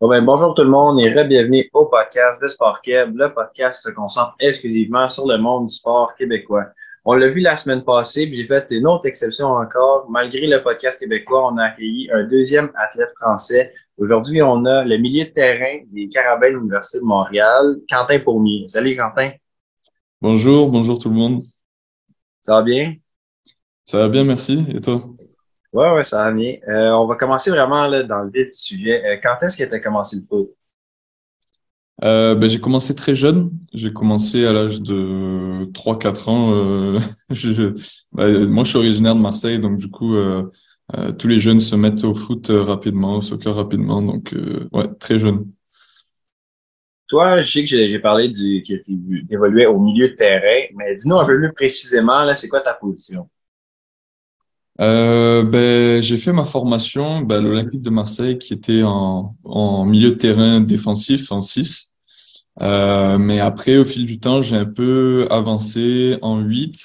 Bon ben, bonjour tout le monde et re-bienvenue au podcast de Sport Keb. Le podcast se concentre exclusivement sur le monde du sport québécois. On l'a vu la semaine passée, puis j'ai fait une autre exception encore. Malgré le podcast québécois, on a accueilli un deuxième athlète français. Aujourd'hui, on a le milieu de terrain des Carabins de l'Université de Montréal, Quentin Pourmier. Salut Quentin. Bonjour, bonjour tout le monde. Ça va bien? Ça va bien, merci. Et toi? Ouais, ouais, ça va bien. Euh, on va commencer vraiment là, dans le vif du sujet. Euh, quand est-ce que tu as commencé le foot? Euh, ben, j'ai commencé très jeune. J'ai commencé à l'âge de 3-4 ans. Euh, je, ben, moi, je suis originaire de Marseille, donc du coup, tous les jeunes se mettent au foot rapidement, au soccer rapidement. Donc, ouais, très jeune. Toi, je sais que j'ai parlé du que tu évoluais au milieu de terrain, mais dis-nous un peu plus précisément, là, c'est quoi ta position? Euh, ben, j'ai fait ma formation ben, à l'Olympique de Marseille qui était en, en milieu de terrain défensif en 6. Euh, mais après, au fil du temps, j'ai un peu avancé en 8.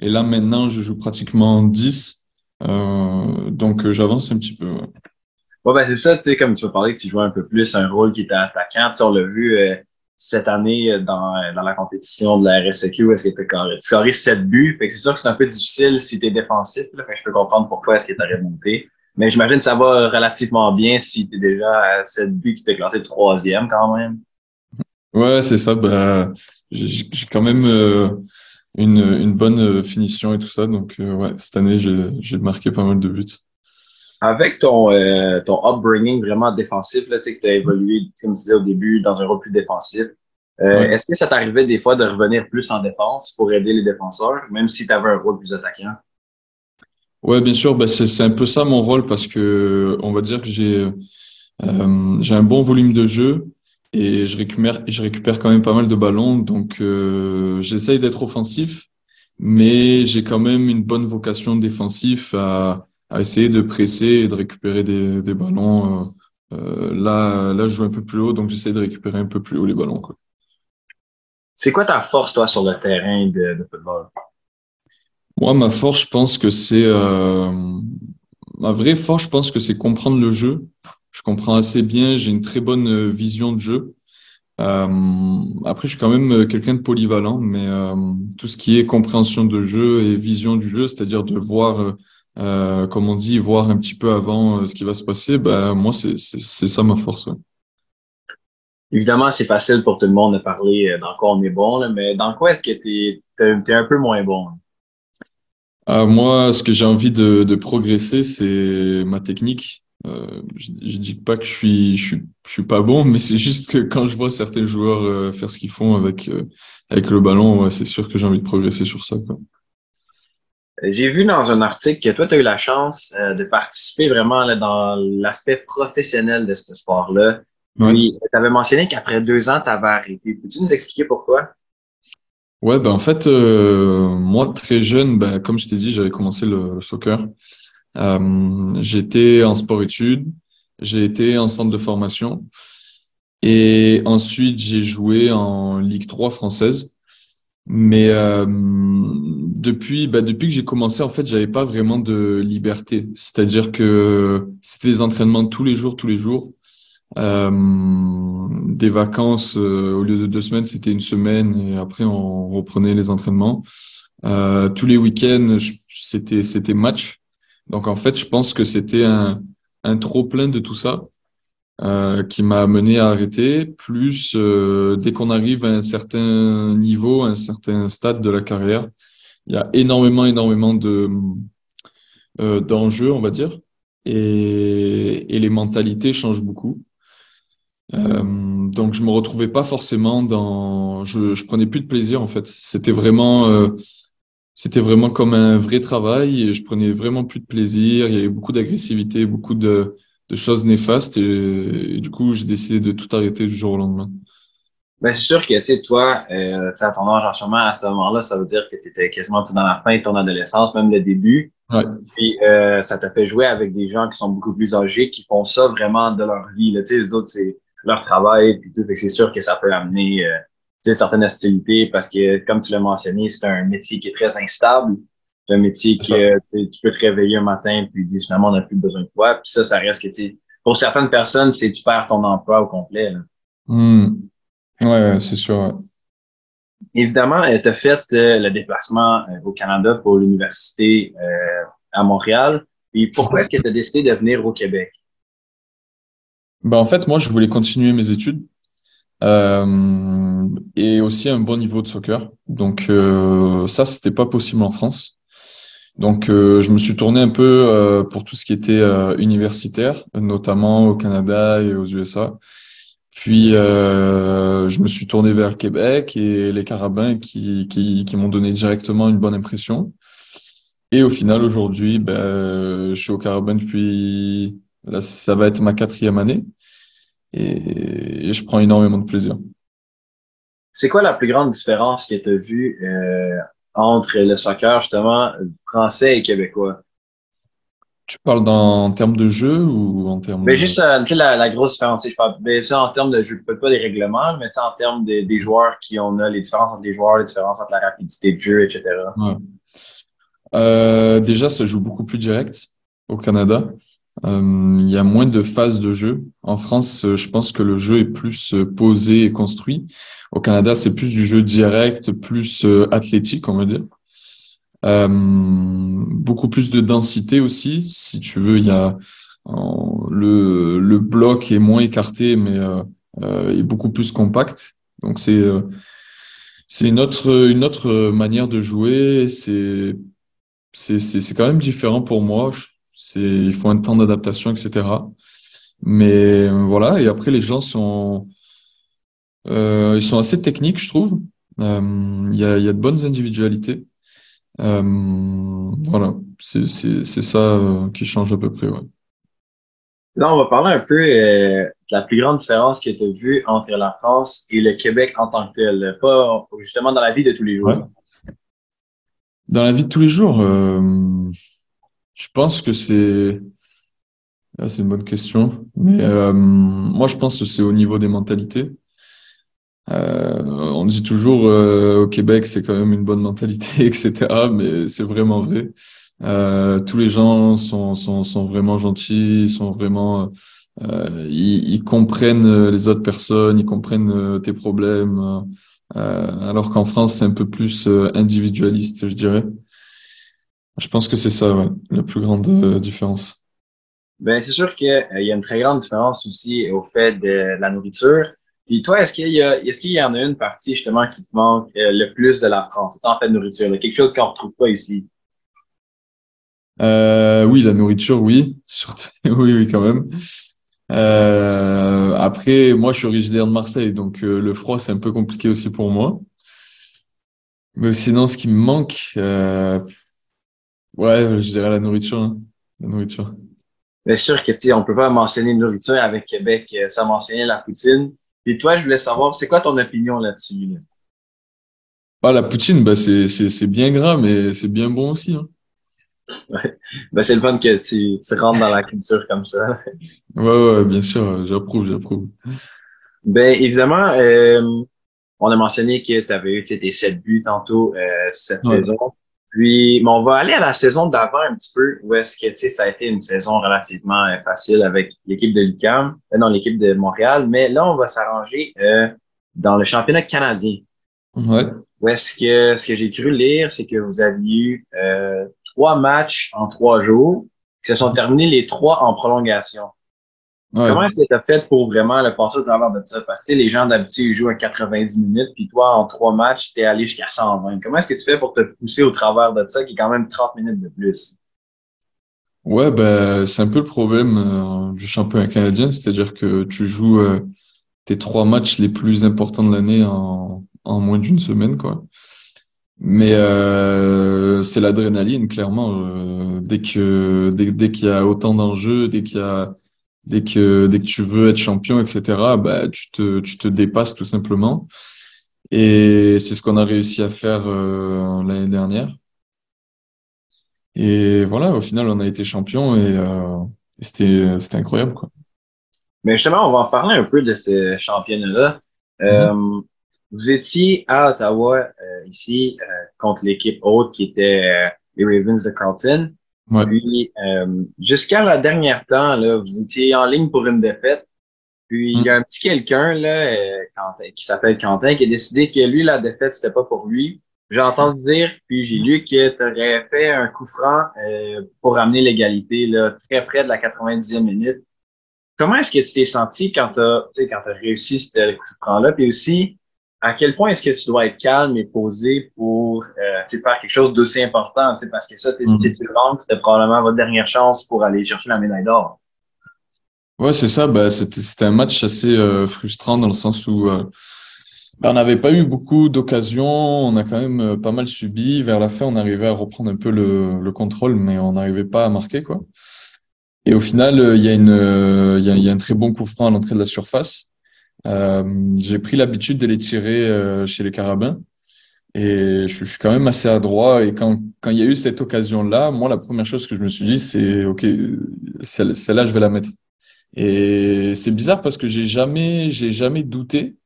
Et là, maintenant, je joue pratiquement en 10. Euh, donc, euh, j'avance un petit peu. Ouais. Ben, c'est ça, tu sais, comme tu veux parler que tu jouais un peu plus un rôle qui était attaquant. Tu on l'a vu, euh, cette année euh, dans, dans la compétition de la RSEQ, est-ce que tu as scoré 7 buts? Fait que c'est sûr que c'est un peu difficile si tu es défensif. Là, fait que je peux comprendre pourquoi est-ce que tu as remonté. Mais j'imagine que ça va relativement bien si tu es déjà à 7 buts qui t'es classé troisième quand même. Ouais, c'est ça. Bah, j'ai quand même euh, une, une bonne finition et tout ça. Donc, euh, ouais, cette année, j'ai marqué pas mal de buts. Avec ton, euh, ton upbringing vraiment défensif, là, tu sais, que tu as évolué, comme tu disais au début, dans un rôle plus défensif, euh, est-ce que ça t'arrivait des fois de revenir plus en défense pour aider les défenseurs, même si tu avais un rôle plus attaquant? Ouais, bien sûr, bah, c'est un peu ça mon rôle parce que on va dire que j'ai euh, j'ai un bon volume de jeu et je récupère je récupère quand même pas mal de ballons, donc euh, j'essaye d'être offensif, mais j'ai quand même une bonne vocation défensive à à essayer de presser et de récupérer des, des ballons. Euh, euh, là, là, je joue un peu plus haut, donc j'essaie de récupérer un peu plus haut les ballons. C'est quoi ta force, toi, sur le terrain de, de football? Moi, ma force, je pense que c'est... Euh, ma vraie force, je pense que c'est comprendre le jeu. Je comprends assez bien, j'ai une très bonne vision de jeu. Euh, après, je suis quand même quelqu'un de polyvalent, mais euh, tout ce qui est compréhension de jeu et vision du jeu, c'est-à-dire de voir euh, comme on dit, voir un petit peu avant euh, ce qui va se passer, ben, moi, c'est ça ma force. Évidemment, c'est facile pour tout le monde de parler euh, dans quoi on est bon, là, mais dans quoi est-ce que tu es, un peu moins bon? Euh, moi, ce que j'ai envie de, de progresser, c'est ma technique. Euh, je, je dis pas que je suis, je suis, je suis pas bon, mais c'est juste que quand je vois certains joueurs faire ce qu'ils font avec, avec le ballon, ouais, c'est sûr que j'ai envie de progresser sur ça. Quoi. J'ai vu dans un article que toi, tu as eu la chance euh, de participer vraiment là, dans l'aspect professionnel de ce sport-là. Oui. tu avais mentionné qu'après deux ans, tu avais arrêté. Peux-tu nous expliquer pourquoi? Ouais, ben en fait, euh, moi, très jeune, ben, comme je t'ai dit, j'avais commencé le, le soccer. Euh, j'étais en sport-études, j'ai été en centre de formation et ensuite j'ai joué en Ligue 3 française. Mais euh, depuis, bah, depuis que j'ai commencé, en fait, j'avais pas vraiment de liberté. C'est-à-dire que c'était des entraînements tous les jours, tous les jours. Euh, des vacances, euh, au lieu de deux semaines, c'était une semaine et après on reprenait les entraînements. Euh, tous les week-ends, c'était c'était match. Donc en fait, je pense que c'était un, un trop plein de tout ça. Euh, qui m'a amené à arrêter. Plus euh, dès qu'on arrive à un certain niveau, à un certain stade de la carrière, il y a énormément, énormément de euh, d'enjeux, on va dire, et, et les mentalités changent beaucoup. Euh, donc je me retrouvais pas forcément dans, je, je prenais plus de plaisir en fait. C'était vraiment, c'était vraiment comme un vrai travail et je prenais vraiment plus de plaisir. Il y avait beaucoup d'agressivité, beaucoup de de choses néfastes et, du coup, j'ai décidé de tout arrêter du jour au lendemain. Ben, c'est sûr que, tu sais, toi, euh, à ton âge, sûrement, à ce moment-là, ça veut dire que tu étais quasiment dans la fin de ton adolescence, même le début. Ouais. Puis, euh, ça t'a fait jouer avec des gens qui sont beaucoup plus âgés, qui font ça vraiment de leur vie. Là. Tu sais, les autres, c'est leur travail, puis tout. C'est sûr que ça peut amener, euh, tu sais, certaines hostilités parce que, comme tu l'as mentionné, c'est un métier qui est très instable. C'est un métier que tu peux te réveiller un matin puis dire finalement on n'a plus besoin de toi. Puis ça, ça reste que tu pour certaines personnes, c'est tu perds ton emploi au complet. Là. Hmm. Ouais, c'est sûr. Évidemment, tu as fait euh, le déplacement euh, au Canada pour l'université euh, à Montréal. Et pourquoi est-ce que tu as décidé de venir au Québec? Ben, en fait, moi, je voulais continuer mes études euh, et aussi un bon niveau de soccer. Donc euh, ça, c'était pas possible en France. Donc euh, je me suis tourné un peu euh, pour tout ce qui était euh, universitaire, notamment au Canada et aux USA. Puis je me suis tourné vers le Québec et les Carabins qui, qui, qui m'ont donné directement une bonne impression. Et au final, aujourd'hui, ben, je suis au Carabin depuis, là, ça va être ma quatrième année et, je prends énormément de plaisir. C'est quoi la plus grande différence que tu as vue euh, entre le soccer, justement, français et québécois? Tu parles dans, en termes de jeu ou en termes mais juste euh, la, la, grosse différence, je parle mais ça en termes de jeu, peut-être pas des règlements, mais en termes de, des joueurs qui on a, les différences entre les joueurs, les différences entre la rapidité de jeu, etc. Ouais. Euh, déjà, ça joue beaucoup plus direct au Canada. Euh, il y a moins de phases de jeu. En France, euh, je pense que le jeu est plus euh, posé et construit. Au Canada, c'est plus du jeu direct, plus athlétique, on va dire. Beaucoup plus de densité aussi, si tu veux. Il y a le, le bloc est moins écarté, mais euh, est beaucoup plus compact. Donc c'est c'est une autre une autre manière de jouer. C'est c'est c'est quand même différent pour moi. C'est, il faut un temps d'adaptation, etc. Mais voilà. Et après, les gens sont, euh, ils sont assez techniques, je trouve. Euh, il y, a, y a de bonnes individualités. Euh, voilà, c'est, c'est, c'est ça qui change à peu près. Ouais. Là, on va parler un peu de la plus grande différence que tu as vue entre la France et le Québec en tant que tel, pas justement dans la vie de tous les jours. Ouais. Dans la vie de tous les jours, je pense que c'est ah, c'est une bonne question, mais euh, moi je pense que c'est au niveau des mentalités. Euh, on dit toujours euh, au Québec c'est quand même une bonne mentalité, etc. Mais c'est vraiment vrai. Euh, tous les gens sont, sont, sont vraiment gentils, sont vraiment euh, ils, ils, comprennent les autres personnes, ils comprennent tes problèmes. alors qu'en France c'est un peu plus individualiste, je dirais. Je pense que c'est ça, ouais, la plus grande euh, différence. Ben, c'est sûr qu'il euh, y a une très grande différence aussi au fait de la nourriture. Puis toi, est-ce qu'il y a, est-ce qu'il y en a une partie justement qui te manque euh, le plus de la France? En fait de nourriture, quelque chose qu'on retrouve pas ici? Euh, oui, la nourriture, oui, surtout, oui, oui, quand même. Euh, après, moi, je suis originaire de Marseille, donc le froid, c'est un peu compliqué aussi pour moi. Mais sinon, ce qui me manque, euh, Ouais, je dirais la nourriture. Hein. La nourriture. Bien sûr que, tu on peut pas mentionner nourriture avec Québec euh, sans mentionner la poutine. Et toi, je voulais savoir, c'est quoi ton opinion là-dessus? Ah, la poutine, bah, c'est, bien gras, mais c'est bien bon aussi. Hein. Ouais. Ben, c'est le fun que tu, tu rentres dans la culture comme ça. Ouais, ouais, bien sûr, j'approuve, j'approuve. Ben, évidemment, euh, on a mentionné que tu avais eu tes sept buts tantôt euh, cette ouais. saison. Puis, on va aller à la saison d'avant un petit peu, où est-ce que, tu sais, ça a été une saison relativement euh, facile avec l'équipe de l'UQAM, euh, non, l'équipe de Montréal, mais là, on va s'arranger euh, dans le championnat canadien. Ouais. Où est-ce que, ce que j'ai cru lire, c'est que vous aviez eu euh, trois matchs en trois jours, qui se sont terminés les trois en prolongation. Ouais. Comment est-ce que tu as fait pour vraiment le passer au travers de ça? Parce que les gens d'habitude ils jouent à 90 minutes, puis toi, en trois matchs, tu es allé jusqu'à 120. Comment est-ce que tu fais pour te pousser au travers de ça, qui est quand même 30 minutes de plus? Ouais, ben, c'est un peu le problème euh, du championnat canadien, c'est-à-dire que tu joues euh, tes trois matchs les plus importants de l'année en, en moins d'une semaine, quoi. Mais euh, c'est l'adrénaline, clairement. Dès que dès, dès qu'il y a autant d'enjeux, dès qu'il y a dès que dès que tu veux être champion, etc. Bah, tu te tu te dépasses tout simplement. Et c'est ce qu'on a réussi à faire euh, l'année dernière. Et voilà, au final, on a été champion et, euh, et c'était c'était incroyable quoi. Mais justement, on va en parler un peu de ce championnat-là. Euh, mm -hmm. Vous étiez à Ottawa euh, ici euh, contre l'équipe haute qui était les Ravens de Carlton. Ouais. Puis, euh, jusqu'à la dernière temps, là, vous étiez en ligne pour une défaite. Puis, il y a un petit quelqu'un, là, euh, Quentin, qui s'appelle Quentin, qui a décidé que lui, la défaite, c'était pas pour lui. J'ai entendu dire, puis j'ai lu que tu aurais fait un coup franc euh, pour ramener l'égalité, là, très près de la 90e minute. Comment est-ce que tu t'es senti quand tu as, quand as réussi ce coup franc-là? Puis aussi, à quel point est-ce que tu dois être calme et posé pour euh, faire quelque chose d'aussi important? Parce que ça, mm. si tu rentres, c'était probablement votre dernière chance pour aller chercher la médaille d'or. Ouais, c'est ça. Bah, c'était un match assez euh, frustrant dans le sens où euh, bah, on n'avait pas eu beaucoup d'occasions. On a quand même euh, pas mal subi. Vers la fin, on arrivait à reprendre un peu le, le contrôle, mais on n'arrivait pas à marquer. quoi. Et au final, il y, a une, il y, a, y a un très bon coup franc à l'entrée de la surface. Euh, j'ai pris l'habitude de les tirer chez les Carabins. Et je, suis quand même assez adroit. Et quand, quand il y a eu cette occasion-là, moi, la première chose que je me suis dit, c'est OK, celle-là, je vais la mettre. Et c'est bizarre parce que j'ai jamais, j'ai jamais douté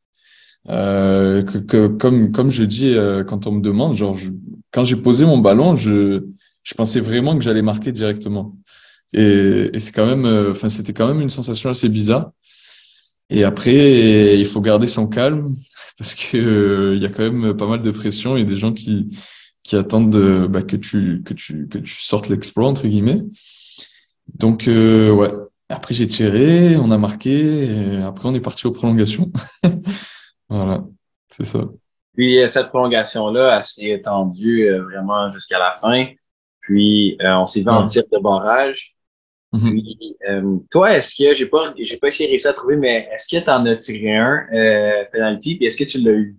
euh, que, que, comme comme je dis euh, quand on me demande, genre quand j'ai posé mon ballon, je je pensais vraiment que j'allais marquer directement. Et, et c'est quand même, euh, enfin c'était quand même une sensation assez bizarre. Et après, il faut garder son calme parce que euh, il y a quand même pas mal de pression et des gens qui qui attendent de, bah, que tu que tu que tu sortes l'exploit entre guillemets. Donc ouais, après, j'ai tiré, on a marqué, et après, on est parti aux prolongations. voilà, c'est ça. Puis, euh, cette prolongation-là, elle s'est étendue euh, vraiment jusqu'à la fin. Puis, euh, on s'est vu en tir de barrage. Mm-hmm. Puis, toi, est-ce que, j'ai pas, j'ai pas essayé de réussir à trouver, mais est-ce que tu en as tiré un, euh, penalty, puis est-ce que tu l'as eu?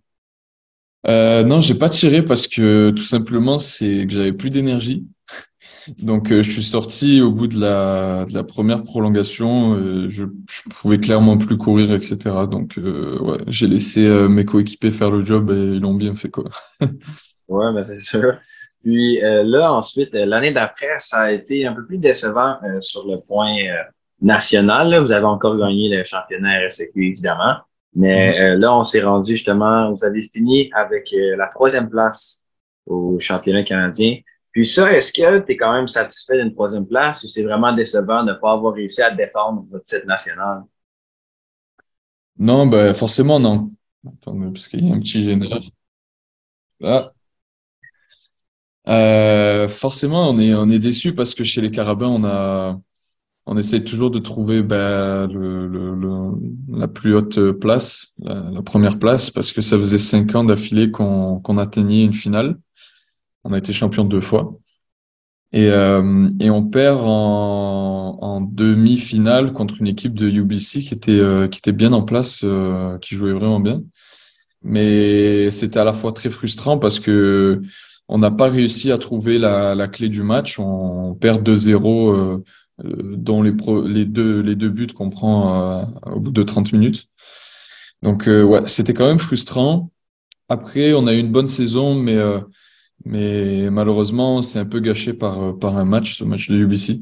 Euh, non, j'ai pas tiré parce que tout simplement, c'est que j'avais plus d'énergie. Donc, euh, je suis sorti au bout de la, de la première prolongation. Euh, je, je pouvais clairement plus courir, etc. Donc, euh, ouais, j'ai laissé mes coéquipiers faire le job et ils l'ont bien fait, quoi. ouais, ben c'est sûr. Puis là, ensuite, l'année d'après, ça a été un peu plus décevant sur le point national. Vous avez encore gagné le championnat RSEQ, évidemment. Mais mm-hmm. là, on s'est rendu justement, vous avez fini avec la troisième place au championnat canadien. Puis ça, est-ce que tu es quand même satisfait d'une troisième place ou c'est vraiment décevant de ne pas avoir réussi à défendre votre titre national? Non, ben forcément non. Attendez, parce qu'il y a un petit. Là. Euh, forcément, on est, on est déçu parce que chez les Carabins, on a, on essaie toujours de trouver ben, le, le, la plus haute place, la, première place, parce que ça faisait cinq ans d'affilée qu'on qu'on atteignait une finale. On a été champion deux fois. Et, euh, et on perd en, en demi-finale contre une équipe de UBC qui était, euh, qui était bien en place, euh, qui jouait vraiment bien. Mais c'était à la fois très frustrant parce que on n'a pas réussi à trouver la, clé du match. On perd 2-0, euh, dont les, pro, les, deux, les deux buts qu'on prend au bout de 30 minutes. Donc ouais, c'était quand même frustrant. Après, on a eu une bonne saison, mais mais malheureusement, c'est un peu gâché par, par un match, ce match de UBC,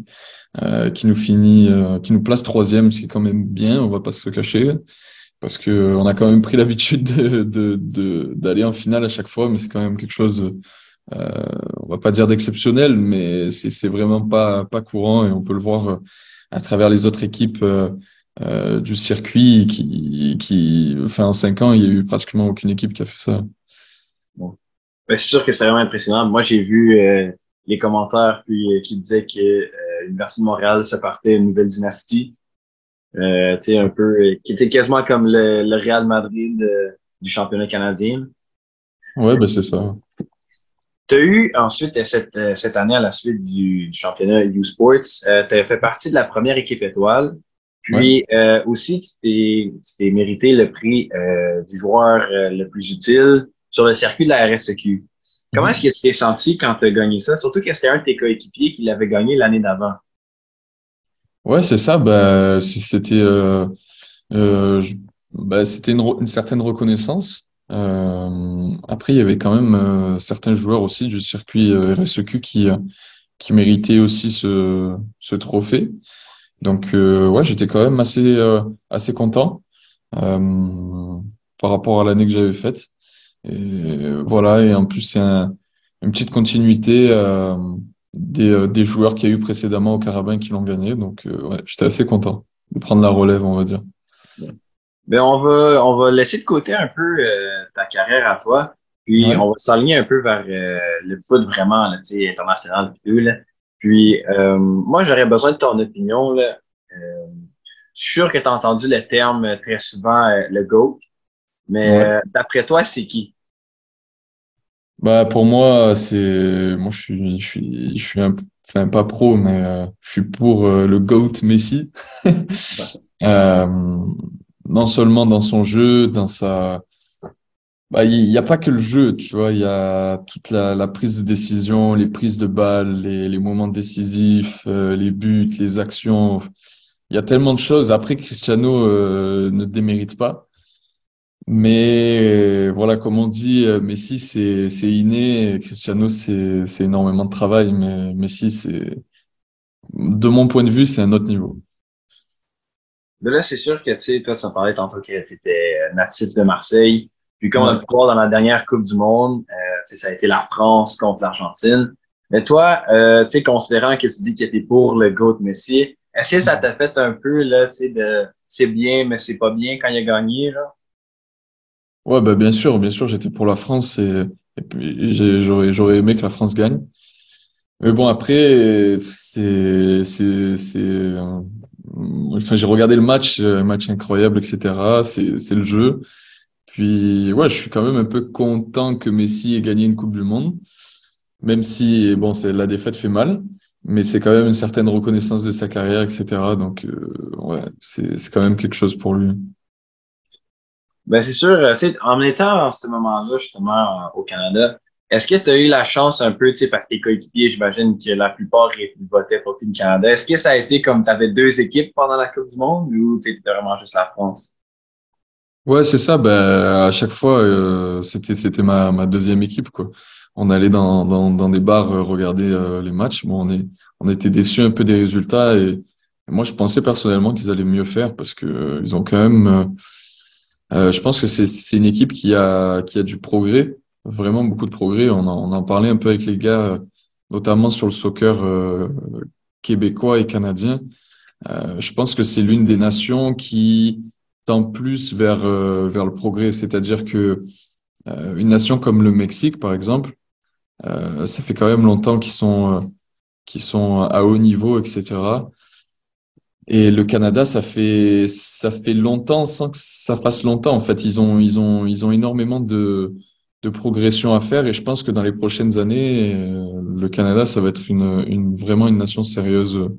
euh, qui nous finit, euh, qui nous place troisième, ce qui est quand même bien, on va pas se cacher, parce que on a quand même pris l'habitude de, de, d'aller en finale à chaque fois, mais c'est quand même quelque chose, euh, on va pas dire d'exceptionnel, mais c'est, vraiment pas, pas courant et on peut le voir à travers les autres équipes euh, euh du circuit qui, qui, enfin, en cinq ans, il y a eu pratiquement aucune équipe qui a fait ça. Ben, c'est sûr que c'est vraiment impressionnant. Moi, j'ai vu euh, les commentaires puis, euh, qui disaient que euh, l'Université de Montréal se partait une nouvelle dynastie. Euh, tu sais, un peu, qui était quasiment comme le, le Real Madrid du championnat canadien. Ouais, ben c'est ça. Tu as eu ensuite cette, cette année à la suite du, du championnat U-Sports, euh, tu as fait partie de la première équipe étoile. Puis aussi, tu t'es mérité le prix du joueur le plus utile sur le circuit de la RSEQ. Comment mhm. est-ce que tu t'es senti quand tu as gagné ça? Surtout que c'était un de tes coéquipiers qui l'avait gagné l'année d'avant. Ouais, c'est ça. Bah, c'était euh, euh, c'était une, une, certaine reconnaissance. Euh, après, il y avait quand même euh, certains joueurs aussi du circuit euh, RSEQ qui qui méritaient aussi ce, ce trophée. Donc, ouais, j'étais quand même assez assez content par rapport à l'année que j'avais faite. Et voilà, et en plus, c'est un, une petite continuité des, des joueurs qu'il y a eu précédemment au Carabin qui l'ont gagné. Donc, ouais, j'étais assez content de prendre la relève, on va dire. Mais on va, on va laisser de côté un peu ta carrière à toi. Puis on va s'aligner un peu vers le foot vraiment là, international. Là. Puis moi, j'aurais besoin de ton opinion. Là. Je suis sûr que tu as entendu le terme très souvent, euh, le GOAT. Mais euh, d'après toi, c'est qui? Bah, pour moi, c'est, moi, je suis, je suis, je suis un, enfin, pas pro, mais euh, je suis pour le GOAT Messi. non seulement dans son jeu, dans sa, bah, il n'y a pas que le jeu, tu vois, il y a toute la, la, prise de décision, les prises de balles, les, les moments décisifs, les buts, les actions il y a tellement de choses. Après, Cristiano euh, ne démérite pas. Mais euh, voilà, comme on dit, euh, Messi, c'est, c'est inné. Cristiano, c'est, c'est énormément de travail. Mais Messi, c'est, de mon point de vue, c'est un autre niveau. Mais là, c'est sûr que, tu sais, toi, ça parlait tantôt que tu étais natif de Marseille. Puis comme on a pu voir dans la dernière Coupe du Monde, euh, ça a été la France contre l'Argentine. Mais toi, euh, tu sais, considérant que tu dis que tu pour le GOAT Messi, est-ce que ça t'a fait un peu, là, tu sais, de c'est bien, mais c'est pas bien quand il a gagné, là? Ouais, bah, bien sûr, bien sûr, j'étais pour la France et, et puis j'aurais, j'aurais aimé que la France gagne. Mais bon, après, c'est, c'est, c'est, enfin, j'ai regardé le match, un match incroyable, etc. C'est, le jeu. Puis, ouais, je suis quand même un peu content que Messi ait gagné une Coupe du Monde, même si, bon, la défaite fait mal mais c'est quand même une certaine reconnaissance de sa carrière, etc. Donc, euh, ouais, c'est quand même quelque chose pour lui. Ben, c'est sûr, euh, tu sais, en étant en ce moment-là, justement, euh, au Canada, est-ce que tu as eu la chance un peu, tu sais, parce que tes coéquipiers, j'imagine que la plupart votaient pour Team Canada. Est-ce que ça a été comme tu avais deux équipes pendant la Coupe du Monde ou tu vraiment juste la France? Ouais, c'est ça. Ben, à chaque fois, euh, c'était c'était ma, ma deuxième équipe, quoi on allait dans, dans, dans des bars euh, regarder euh, les matchs. Bon, on, est, on était déçus un peu des résultats et, moi, je pensais personnellement qu'ils allaient mieux faire parce que euh, ils ont quand même. je pense que c'est une équipe qui a, qui a du progrès, vraiment beaucoup de progrès. On en, on en parlait un peu avec les gars, notamment sur le soccer québécois et canadien. je pense que c'est l'une des nations qui tend plus vers, vers le progrès. C'est-à-dire que une nation comme le Mexique, par exemple, euh, ça fait quand même longtemps qu'ils sont, euh, qu'ils sont à haut niveau, etc. Et le Canada, ça fait, ça fait longtemps sans que ça fasse longtemps. En fait, ils ont, ils ont, ils ont énormément de, de progression à faire. Et je pense que dans les prochaines années, euh, le Canada, ça va être une, vraiment une nation sérieuse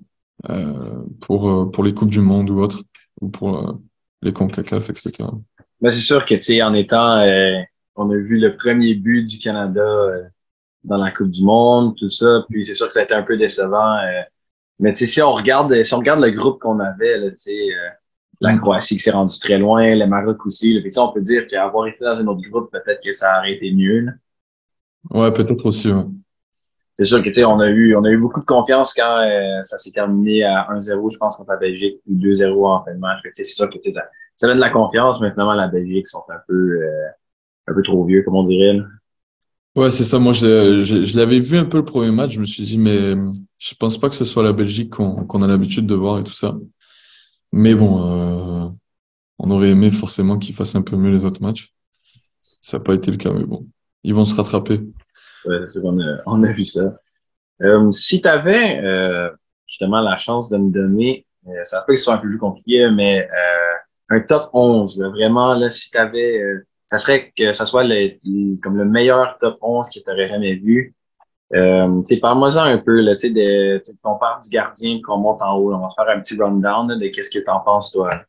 euh, pour, pour les coupes du monde ou autres, ou pour les Concacaf, etc. Ben, c'est sûr que tu en étant, on a vu le premier but du Canada dans la Coupe du Monde, tout ça. Puis c'est sûr que ça a été un peu décevant. Euh, mais tu sais, si on regarde, si on regarde le groupe qu'on avait, là, tu sais, euh, la. Croatie qui s'est rendue très loin, le Maroc aussi. Là, on peut dire qu'avoir été dans un autre groupe, peut-être que ça aurait été mieux. Là. Ouais, peut-être aussi. Ouais. C'est sûr que tu sais, on a eu, on a eu beaucoup de confiance quand euh, ça s'est terminé à 1-0, je pense, contre la Belgique, ou 2-0 en fin de match. C'est sûr que ça, ça donne de la confiance. Maintenant, la Belgique sont un peu, un peu trop vieux, comme on dirait. Là. Ouais, c'est ça. Moi, je, je, l'avais vu un peu le premier match. Je me suis dit, mais je pense pas que ce soit la Belgique qu'on qu'on a l'habitude de voir et tout ça. Mais bon, euh, on aurait aimé forcément qu'ils fassent un peu mieux les autres matchs. Ça n'a pas été le cas, mais bon, ils vont se rattraper. Ouais, c'est on a, on a vu ça. Euh, si tu avais euh, justement la chance de me donner, ça peut que ce soit un peu plus compliqué, mais un top 11, vraiment, là, si tu avais ça serait que ça soit comme le meilleur top 11 que tu jamais vu. Euh, Parle-moi un peu là, de, de ton part du gardien qu'on monte en haut. On va faire un petit rundown de qu'est-ce que tu en penses, toi?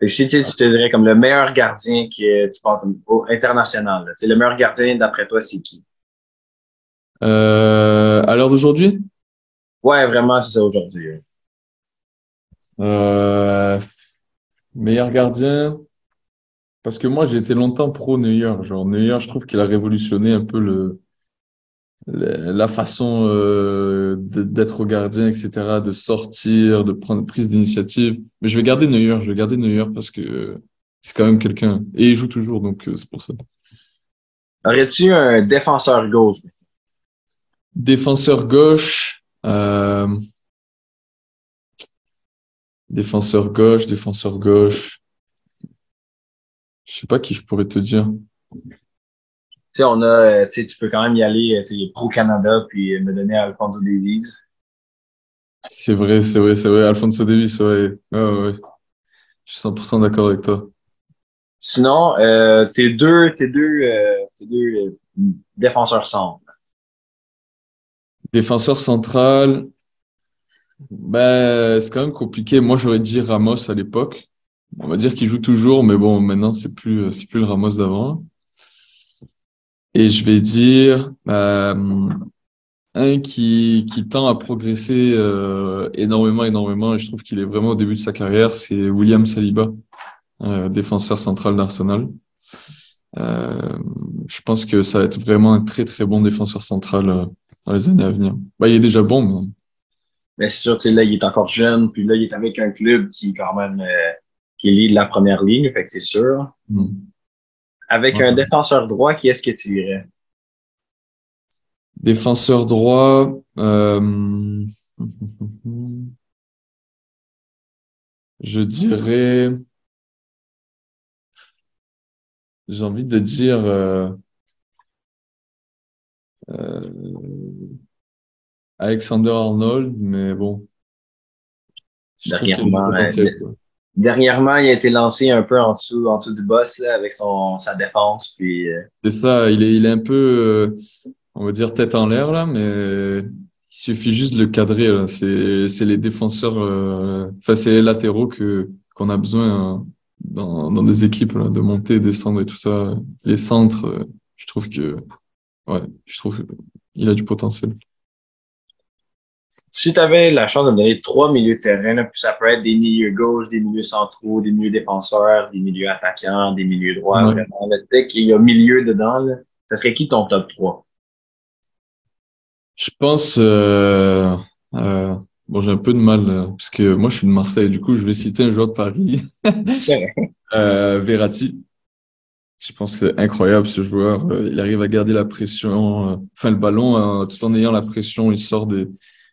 Et si tu te dirais comme le meilleur gardien que tu penses au international, là, le meilleur gardien d'après toi, c'est qui? Euh, à l'heure d'aujourd'hui? Ouais, vraiment, c'est ça aujourd'hui. Euh, meilleur gardien? Parce que moi, j'ai été longtemps pro Neuer. Genre, Neuer, je trouve qu'il a révolutionné un peu le, la façon euh, d'être gardien, etc., de sortir, de prendre prise d'initiative. Mais je vais garder Neuer, je vais garder Neuer parce que c'est quand même quelqu'un. Et il joue toujours, donc euh, c'est pour ça. Aurais-tu un défenseur gauche? Défenseur gauche. Euh... Défenseur gauche, défenseur gauche. Je sais pas qui je pourrais te dire. Sais, on a, tu sais, tu peux quand même y aller, sais, pro Canada, puis me donner Alfonso Davies. C'est vrai, c'est vrai, c'est vrai. Alfonso Davies, ouais. ouais, ouais. Je suis 100% d'accord avec toi. Sinon, euh, tes deux, tes deux, euh, tes deux euh, défenseurs centres. Défenseur central, ben, c'est quand même compliqué. Moi, j'aurais dit Ramos à l'époque. On va dire qu'il joue toujours, mais bon, maintenant, c'est plus, c'est plus le Ramos d'avant. Et je vais dire euh, un qui, qui tend à progresser euh, énormément, énormément, et je trouve qu'il est vraiment au début de sa carrière, c'est William Saliba, euh, défenseur central d'Arsenal. Je pense que ça va être vraiment un très, très bon défenseur central dans les années à venir. Bah, il est déjà bon, mais... Mais c'est sûr, tu sais, là, il est encore jeune, puis là, il est avec un club qui, quand même, qui est de la première ligne, fait que c'est sûr. Hmm. Avec Ouais. un défenseur droit, qui est-ce que tu irais? Défenseur droit, euh, je dirais, j'ai envie de dire euh, euh, Alexander Arnold, mais bon, Dernièrement. Dernièrement, il a été lancé un peu en dessous, en dessous du boss, là, avec son, sa défense, puis euh, C'est ça, il est, il est un peu, euh, on va dire tête en l'air là, mais il suffit juste de le cadrer. là. C'est, c'est les défenseurs, euh, enfin c'est les latéraux que qu'on a besoin euh, dans, dans des équipes là, de monter, descendre et tout ça. Les centres, euh, je trouve que, ouais, je trouve qu'il a du potentiel. Si tu avais la chance de me donner trois milieux de terrain, là, puis ça peut être des milieux gauche, des milieux centraux, des milieux défenseurs, des milieux attaquants, des milieux droits, vraiment, là, dès qu'il y a milieu dedans, là, ça serait qui ton top 3? Je pense, euh, euh, bon, j'ai un peu de mal euh, parce que moi je suis de Marseille, du coup je vais citer un joueur de Paris, euh, Verratti. Je pense que c'est incroyable ce joueur. Il arrive à garder la pression, enfin le ballon, tout en ayant la pression, il sort des,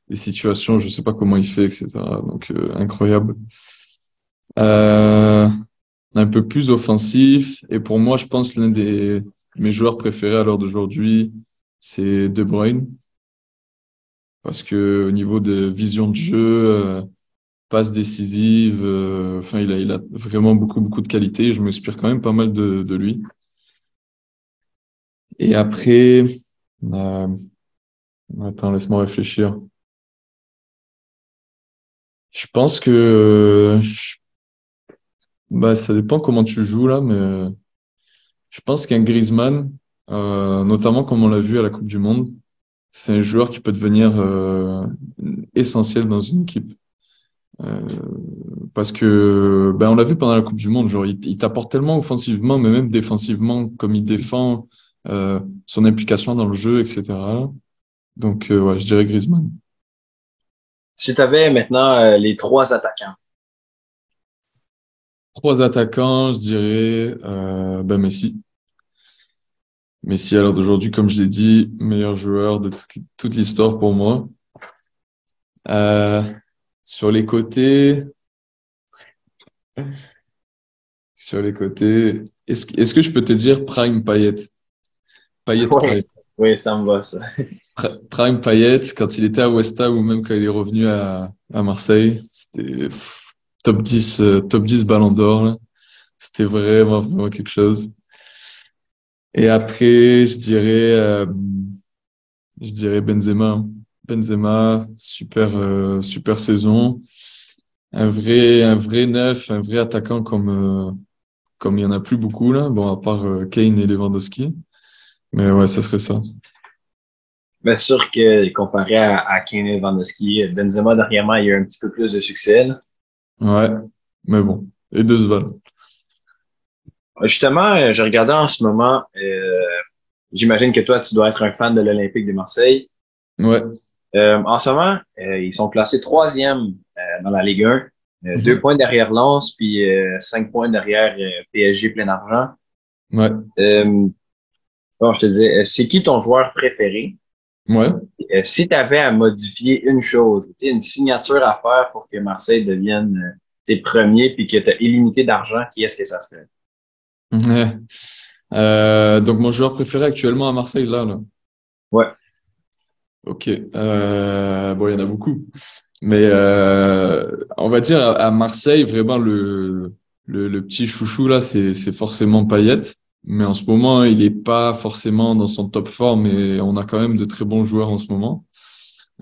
des situations, je sais pas comment il fait, etc. Donc euh, incroyable. Euh, un peu plus offensif. Et pour moi, je pense l'un des mes joueurs préférés à l'heure d'aujourd'hui, c'est De Bruyne. Parce que au niveau de vision de jeu, euh, passe décisive, euh, enfin il a, il a vraiment beaucoup beaucoup de qualités. Je m'inspire quand même pas mal de, de lui. Et après, euh, attends, laisse-moi réfléchir. Je pense que bah ça dépend comment tu joues là, mais je pense qu'un Griezmann, euh, notamment comme on l'a vu à la Coupe du Monde, c'est un joueur qui peut devenir euh, essentiel dans une équipe. Euh, parce que ben on l'a vu pendant la Coupe du Monde, genre il, il t'apporte tellement offensivement, mais même défensivement, comme il défend, euh, son implication dans le jeu, etc. Donc euh, ouais, je dirais Griezmann. Si tu avais maintenant euh, les trois attaquants, Trois attaquants, je dirais euh, ben Messi. Messi à l'heure d'aujourd'hui, comme je l'ai dit, meilleur joueur de toute, toute l'histoire pour moi. Euh, sur les côtés, sur les côtés, est-ce, que- est-ce que je peux te dire Prime Payet? Payet Ouais. Prime. oui, ça me va, ça. Pr- Prime Payet, quand il était à West Ham ou même quand il est revenu à, à Marseille, c'était top 10, euh, top 10 Ballon d'Or. C'était vraiment, vraiment quelque chose. Et après, je dirais, euh, je dirais Benzema. Benzema, super, euh, super saison. Un vrai, un vrai neuf, un vrai attaquant comme, comme il y en a plus beaucoup là. Bon, à part Kane et Lewandowski. Mais ouais, ça serait ça. Bien sûr que comparé à, à Kane Lewandowski, Benzema, dernièrement, il y a eu un petit peu plus de succès. là. Ouais, mais bon. Et deux balles. Justement, euh, je regardais en ce moment, euh, j'imagine que toi, tu dois être un fan de l'Olympique de Marseille. Ouais. Euh, en ce moment, euh, ils sont classés troisième euh, dans la Ligue 1, euh, Mhm. deux points derrière Lens, puis euh, cinq points derrière euh, PSG plein d'argent. Ouais. Euh, bon, je te euh, c'est qui ton joueur préféré? Ouais. Euh, si tu avais à modifier une chose, une signature à faire pour que Marseille devienne euh, tes premiers puis que tu as illimité d'argent, qui est-ce que ça serait? Ouais. Euh, donc, mon joueur préféré actuellement à Marseille, là, là. Ouais. Ok. Euh, bon, il y en a beaucoup. Mais euh, on va dire à Marseille, vraiment, le, le, le petit chouchou, là, c'est forcément Payet. Mais en ce moment, il n'est pas forcément dans son top forme et on a quand même de très bons joueurs en ce moment.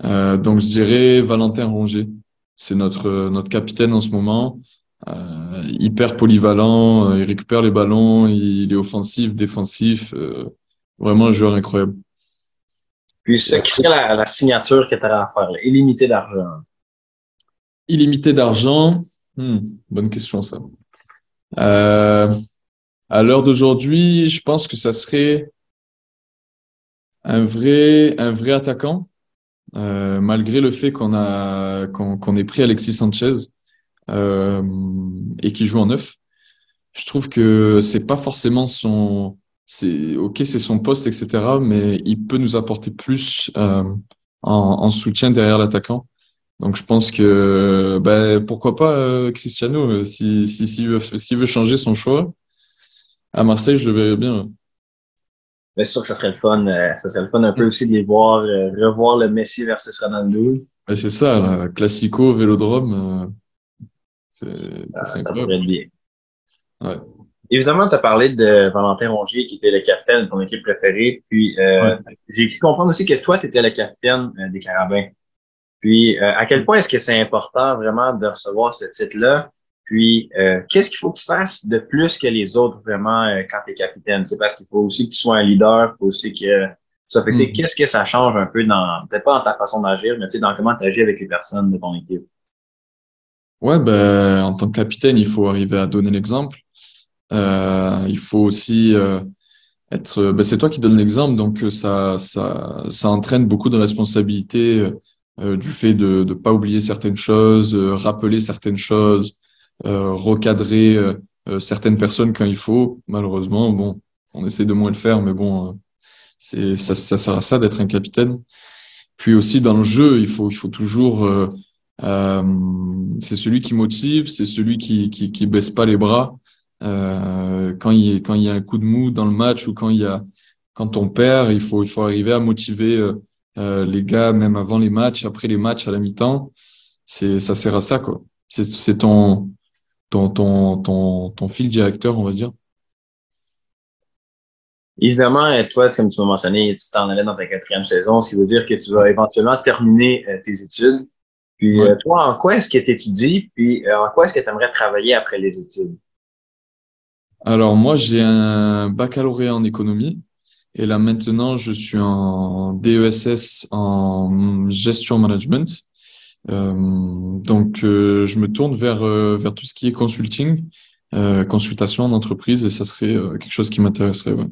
Euh, donc, je dirais Valentin Rongier. C'est notre, notre capitaine en ce moment. Euh, hyper polyvalent, euh, il récupère les ballons, il est offensif, défensif. Euh, vraiment un joueur incroyable. Puis, ce qui serait la, la signature que tu à faire? Illimité d'argent. Illimité d'argent? Hmm, bonne question, ça. Euh, à l'heure d'aujourd'hui, je pense que ça serait un vrai, un vrai attaquant, euh, malgré le fait qu'on a qu'on ait pris Alexis Sanchez euh, et qui joue en neuf. Je trouve que c'est pas forcément son, c'est ok, c'est son poste, etc. Mais il peut nous apporter plus euh, en, en, soutien derrière l'attaquant. Donc je pense que ben, pourquoi pas euh, Cristiano si si s'il veut s'il veut changer son choix à Marseille, je le verrais bien. C'est sûr que ça serait le fun. Euh, ça serait le fun un peu aussi de les voir, euh, revoir le Messi versus Ronaldo. c'est ça, là, Classico, Vélodrome. Euh, ça, ça, pourrait être bien. Ouais. Évidemment, tu as parlé de Valentin Rongier qui était le capitaine de ton équipe préférée. Puis euh, j'ai pu comprendre aussi que toi, tu étais le capitaine des Carabins. Puis à quel point est-ce que c'est important vraiment de recevoir ce titre-là? Puis, euh, qu'est-ce qu'il faut que tu fasses de plus que les autres vraiment euh, quand tu es capitaine? C'est parce qu'il faut aussi que tu sois un leader, il faut aussi que ça fait, mm. qu'est-ce que ça change un peu dans, peut-être pas dans ta façon d'agir, mais dans comment tu agis avec les personnes de ton équipe? Ouais, ben, en tant que capitaine, il faut arriver à donner l'exemple. Euh, il faut aussi euh, être, ben, c'est toi qui donnes l'exemple, donc ça, ça, ça entraîne beaucoup de responsabilités du fait de ne pas oublier certaines choses, rappeler certaines choses, euh, recadrer euh, euh, certaines personnes quand il faut. Malheureusement, bon, on essaie de moins le faire, mais bon, c'est ça, ça sert à ça d'être un capitaine. Puis aussi dans le jeu, il faut il faut toujours euh, c'est celui qui motive, c'est celui qui, qui baisse pas les bras euh, quand il quand il y a un coup de mou dans le match ou quand il y a quand on perd, il faut il faut arriver à motiver euh, les gars même avant les matchs, après les matchs, à la mi-temps. C'est ça sert à ça quoi. C'est c'est ton ton, ton, ton, ton fil directeur, on va dire? Évidemment, toi, comme tu m'as mentionné, tu t'en allais dans ta quatrième saison, ce qui veut dire que tu vas éventuellement terminer euh, tes études. Puis euh, toi, en quoi est-ce que tu étudies? Puis euh, en quoi est-ce que tu aimerais travailler après les études? Alors moi, j'ai un baccalauréat en économie. Et là maintenant, je suis en DESS en gestion management. Euh, donc, euh, je me tourne vers, euh, vers tout ce qui est consulting, consultation en entreprise, et ça serait quelque chose qui m'intéresserait. Ouais.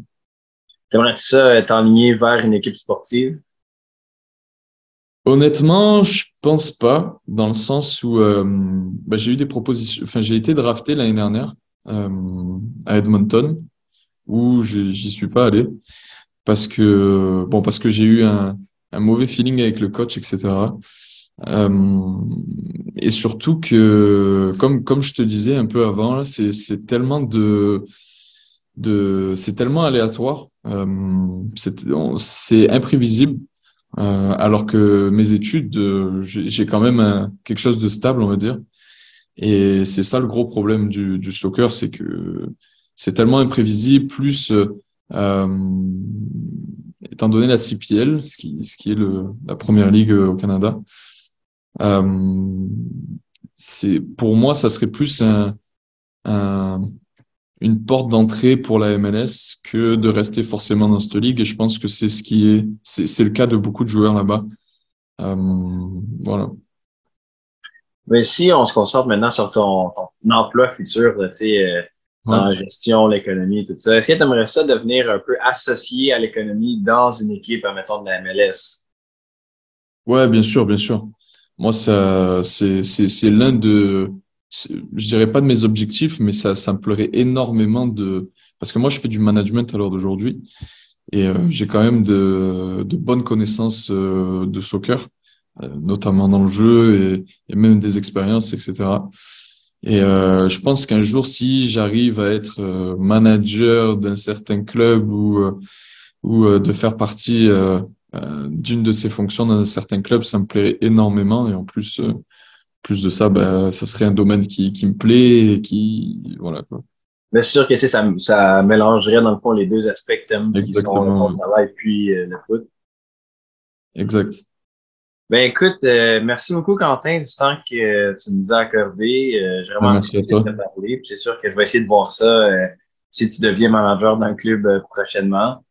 T'aimerais ça être aligné vers une équipe sportive? Honnêtement, je pense pas, dans le sens où bah, j'ai eu des propositions. Enfin, j'ai été drafté l'année dernière à Edmonton, où j'y suis pas allé parce que bon, parce que j'ai eu un, un mauvais feeling avec le coach, etc. Euh, et surtout que, comme, comme je te disais un peu avant, c'est, tellement de, de, c'est tellement aléatoire, euh, c'est, imprévisible. Euh, alors que mes études, euh, j'ai quand même quelque chose de stable, on va dire. Et c'est ça le gros problème du, du soccer, c'est que c'est tellement imprévisible, plus étant donné la CPL, ce qui, ce qui est le, la première ligue au Canada, c'est pour moi, ça serait plus un, un une porte d'entrée pour la MLS que de rester forcément dans cette ligue. Et je pense que c'est ce qui est, c'est le cas de beaucoup de joueurs là-bas. Euh, voilà. Mais si on se concentre maintenant sur ton, ton emploi futur, tu sais, euh, dans la gestion, l'économie, tout ça, est-ce que tu aimerais ça devenir un peu associé à l'économie dans une équipe, mettons, de la MLS? Ouais, bien sûr, bien sûr. Moi, ça, c'est, c'est, c'est l'un de, je dirais pas de mes objectifs, mais ça, ça me plairait énormément de, parce que moi, je fais du management à l'heure d'aujourd'hui. Et j'ai quand même de, de bonnes connaissances de soccer, notamment dans le jeu et, et même des expériences, etc. Et euh, je pense qu'un jour, si j'arrive à être euh, manager d'un certain club ou, euh, ou euh, de faire partie d'une de ces fonctions dans un certain club, ça me plairait énormément. Et en plus, plus de ça, bah, ça serait un domaine qui, qui me plaît et qui, voilà, quoi. Bien sûr que ça, ça mélangerait dans le fond les deux aspects qui sont ton travail puis le foot. Exact. Ben écoute, euh, merci beaucoup Quentin du temps que tu nous as accordé. Euh, j'ai vraiment merci de te parler. C'est sûr que je vais essayer de voir ça euh, si tu deviens manager d'un club prochainement.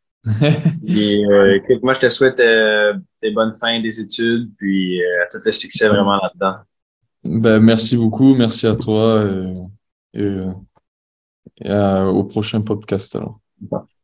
Et écoute, moi je te souhaite tes bonnes fins des études, puis tout le succès vraiment là-dedans. Ben merci beaucoup, merci à toi et, et, au prochain podcast alors.